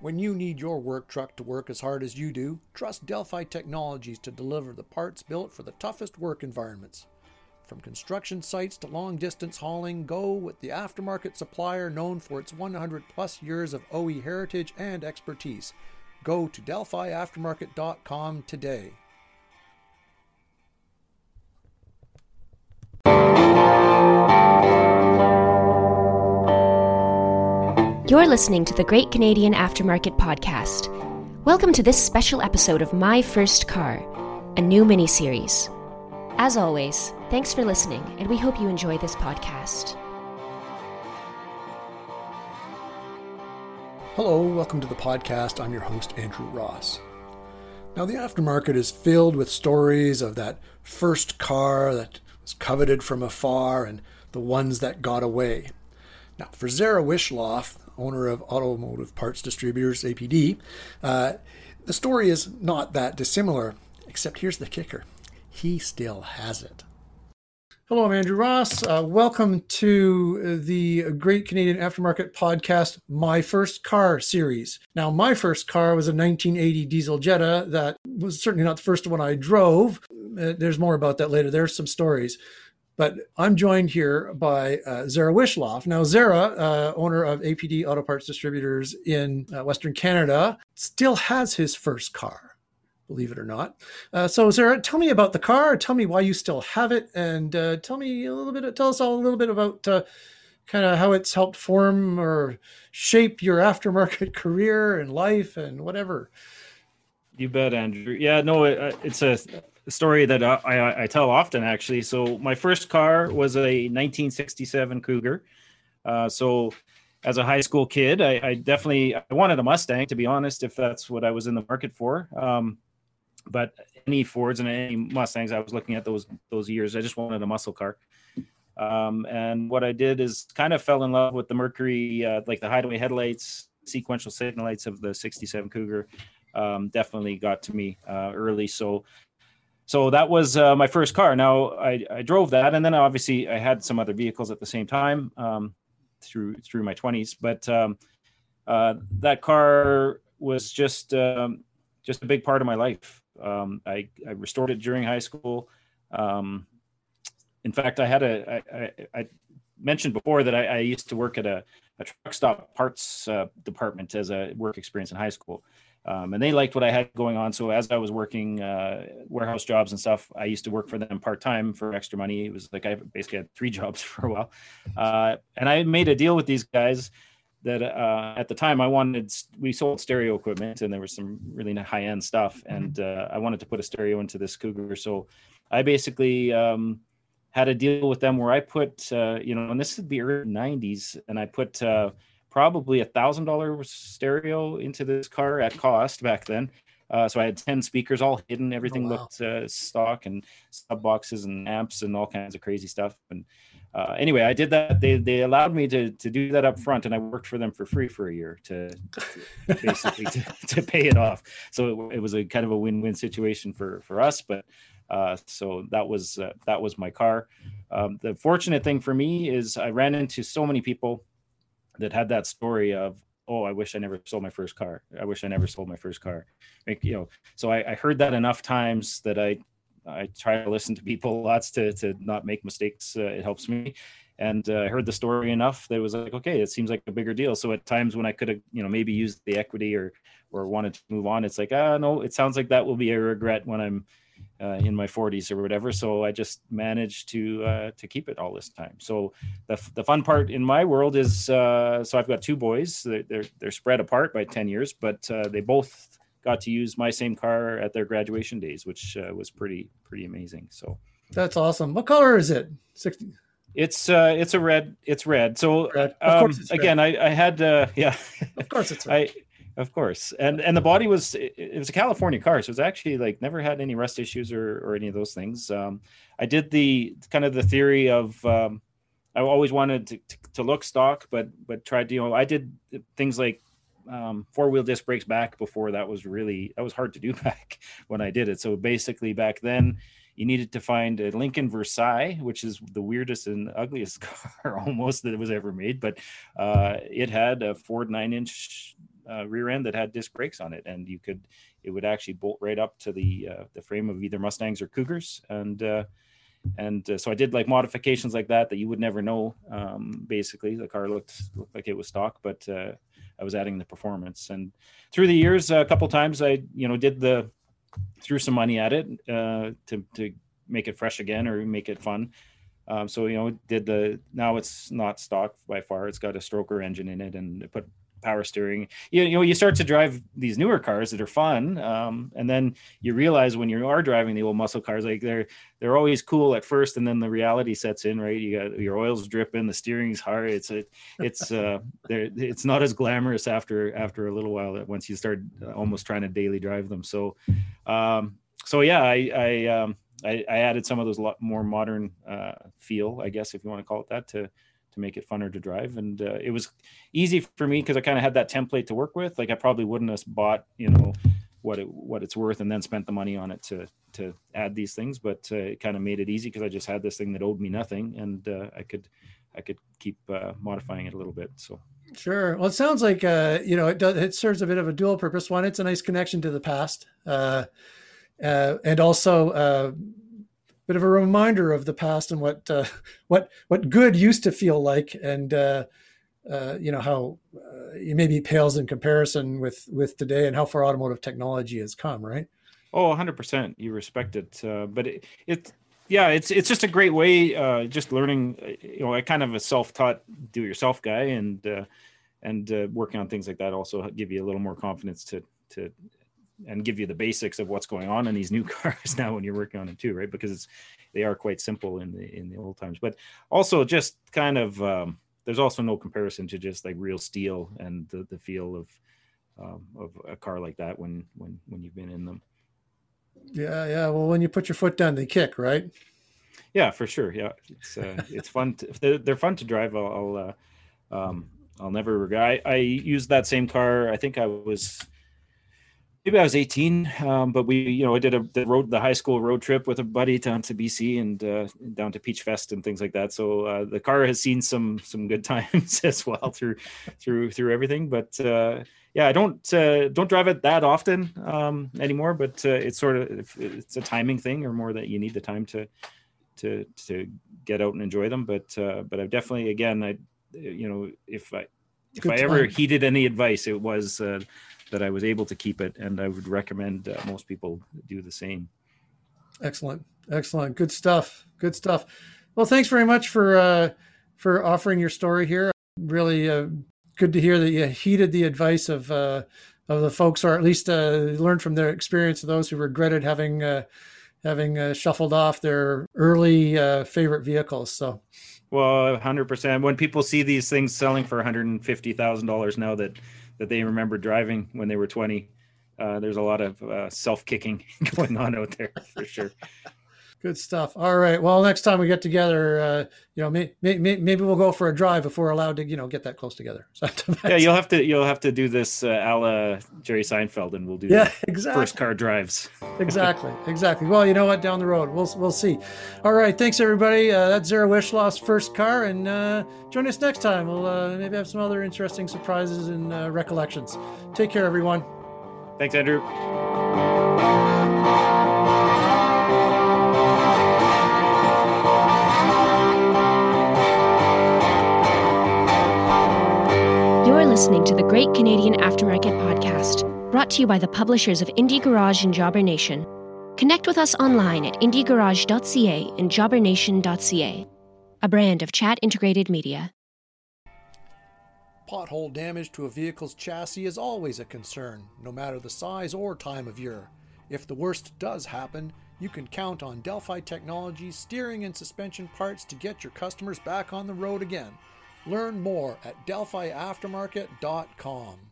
When you need your work truck to work as hard as you do, trust Delphi Technologies to deliver the parts built for the toughest work environments. From construction sites to long distance hauling, go with the aftermarket supplier known for its 100 plus years of OE heritage and expertise. Go to DelphiAftermarket.com today. You're listening to the Great Canadian Aftermarket Podcast. Welcome to this special episode of My First Car, a new mini series. As always, thanks for listening, and we hope you enjoy this podcast. Hello, welcome to the podcast. I'm your host, Andrew Ross. Now, the aftermarket is filled with stories of that first car that was coveted from afar and the ones that got away. Now, for Zara Wishloff, owner of Automotive Parts Distributors, APD, uh, the story is not that dissimilar, except here's the kicker he still has it. Hello, I'm Andrew Ross. Uh, welcome to the Great Canadian Aftermarket Podcast, My First Car series. Now, my first car was a 1980 diesel Jetta that was certainly not the first one I drove. Uh, there's more about that later. There's some stories. But I'm joined here by uh, Zara Wishloff. Now, Zara, uh, owner of APD Auto Parts Distributors in uh, Western Canada, still has his first car, believe it or not. Uh, so, Zara, tell me about the car. Tell me why you still have it, and uh, tell me a little bit. Tell us all a little bit about uh, kind of how it's helped form or shape your aftermarket career and life and whatever. You bet, Andrew. Yeah, no, it, it's a story that I, I, I, tell often actually. So my first car was a 1967 Cougar. Uh, so as a high school kid, I, I, definitely I wanted a Mustang to be honest, if that's what I was in the market for. Um, but any Fords and any Mustangs, I was looking at those those years. I just wanted a muscle car. Um, and what I did is kind of fell in love with the Mercury, uh, like the hideaway headlights, sequential signal lights of the 67 Cougar. Um, definitely got to me uh, early. So so that was uh, my first car. Now I, I, drove that, and then obviously I had some other vehicles at the same time um, through through my twenties. But um, uh, that car was just um, just a big part of my life. Um, I, I, restored it during high school. Um, in fact, I had a I, I, I mentioned before that I, used to work at a, a truck stop parts uh, department as a work experience in high school um, and they liked what I had going on. So as I was working uh, warehouse jobs and stuff, I used to work for them part time for extra money. It was like I basically had three jobs for a while, uh, and I made a deal with these guys that uh, at the time I wanted. We sold stereo equipment, and there was some really high end stuff, mm-hmm. and uh, I wanted to put a stereo into this Cougar. So I basically. Um, had a deal with them where I put, uh, you know, and this would be early '90s, and I put uh, probably a thousand dollar stereo into this car at cost back then. Uh, so I had 10 speakers all hidden. Everything oh, wow. looked uh, stock and sub boxes and amps and all kinds of crazy stuff. And uh, anyway, I did that. They, they allowed me to, to do that up front and I worked for them for free for a year to, to basically to, to, pay it off. So it, it, was a kind of a win-win situation for, for us, but uh, so that was, uh, that was my car. Um, the fortunate thing for me is I ran into so many people that had that story of oh i wish i never sold my first car. I wish i never sold my first car. Like, you know so I, I, heard that enough times that i i try to listen to people lots to to not make mistakes uh, it helps me. And uh, i heard the story enough that it was like okay it seems like a bigger deal. So at times when i could have you know maybe used the equity or or wanted to move on it's like ah no it sounds like that will be a regret when i'm uh, in my 40s or whatever. So I just managed to uh, to keep it all this time. So the, the fun part in my world is uh, so I've got two boys. They're they're, they're spread apart by 10 years, but uh, they both got to use my same car at their graduation days, which uh, was pretty pretty amazing. So that's awesome. What color is it? 60. It's uh, it's a red. It's red. So red. Um, again, I, I had uh, yeah. Of course, it's red. I, of course. And and the body was it, it, was a california car so it's actually like never had any rust issues or or any of those things. Um, i did the kind of the theory of um, i always wanted to, to, to, look stock but but tried to you know i did things like um, four wheel disc brakes back before that was really that was hard to do back when i did it. So basically back then you needed to find a Lincoln Versailles, which is the weirdest and ugliest car almost that it was ever made, but uh, it had a Ford nine inch uh, rear end that had disc brakes on it, and you could it would actually bolt right up to the uh, the frame of either Mustangs or Cougars, and uh, and uh, so I did like modifications like that that you would never know. Um, basically, the car looked looked like it was stock, but uh, I was adding the performance. And through the years, a couple times I you know did the threw some money at it uh, to to make it fresh again or make it fun. Um, so you know, did the now it's not stock by far. It's got a stroker engine in it, and put power steering. You, you know, you start to drive these newer cars that are fun, um, and then you realize when you are driving the old muscle cars, like they're they're always cool at first, and then the reality sets in. Right, you got your oil's dripping, the steering's hard. It's a, it's uh, it's not as glamorous after after a little while. Once you start almost trying to daily drive them, so um, so yeah, I I, um, I, I added some of those lot more modern uh, feel, I guess, if you want to call it that, to to make it funner to drive. And uh, it was easy for me because I kind of had that template to work with. Like I probably wouldn't have bought, you know, what it what it's worth and then spent the money on it to to add these things. But uh, it kind of made it easy because I just had this thing that owed me nothing, and uh, I could I could keep uh, modifying it a little bit. So. Sure. Well, it sounds like uh, you know it does. It serves a bit of a dual purpose. One, it's a nice connection to the past, uh, and also bit of a reminder of the past and what uh, what what good used to feel like, and uh, uh, you know how uh, it maybe pales in comparison with with today and how far automotive technology has come. Right? Oh, 100 percent. You respect it, uh, but it, it yeah, it's it's just a great way. Uh, just learning, you know, I kind of a self-taught do-yourself guy, and and working on things like that also give you a little more confidence to to and give you the basics of what's going on in these new cars now when you're working on them too, right? Because it's they are quite simple in the in the old times, but also just kind of um, there's also no comparison to just like real steel and the, the feel of um, of a car like that when when when you've been in them. Yeah, yeah. Well, when you put your foot down, they kick, right? Yeah, for sure. Yeah, it's uh, it's fun. To, they're, they're fun to drive. I'll I'll, uh, um, I'll never regret. I, I used that same car. I think I was maybe I was 18, um, but we, you know, I did a the road the high school road trip with a buddy down to BC and uh, down to Peach Fest and things like that. So uh, the car has seen some some good times as well through through through everything. But uh, yeah, I don't uh, don't drive it that often um, anymore. But uh, it's sort of it's a timing thing, or more that you need the time to to to get out and enjoy them. But uh, but I've definitely again, I you know if I if Good I ever heeded any advice, it was that I was able to keep it, and I would recommend uh, most people do the same. Excellent, excellent, good stuff, good stuff. Well, thanks very much for uh, for offering your story here. Really uh, good to hear that you heeded the advice of uh, of the folks, or at least uh, learned from their experience of those who regretted having uh, having uh, shuffled off their early uh, favorite vehicles. So. Well, hundred percent. When people see these things selling for one hundred and fifty thousand dollars now, that that they remember driving when they were 20. Uh, there's a lot of uh, self kicking going on out there for sure. Good stuff. All right. Well, next time we get together, uh, you know, may, may, maybe we'll go for a drive if we're allowed to, you know, get that close together. yeah, you'll have to you'll have to do this uh, a la Jerry Seinfeld, and we'll do yeah, exactly. first car drives. exactly, exactly. Well, you know what? Down the road, we'll we'll see. All right. Thanks everybody. Uh, that's Zara Wishloff's first car, and uh, join us next time. We'll uh, maybe have some other interesting surprises and uh, recollections. Take care, everyone. Thanks, Andrew. Listening to the Great Canadian Aftermarket Podcast, brought to you by the publishers of Indie Garage and Jobber Nation. Connect with us online at indiegarage.ca and jobbernation.ca, a brand of chat integrated media. Pothole damage to a vehicle's chassis is always a concern, no matter the size or time of year. If the worst does happen, you can count on Delphi Technologies steering and suspension parts to get your customers back on the road again. Learn more at delphiaftermarket.com.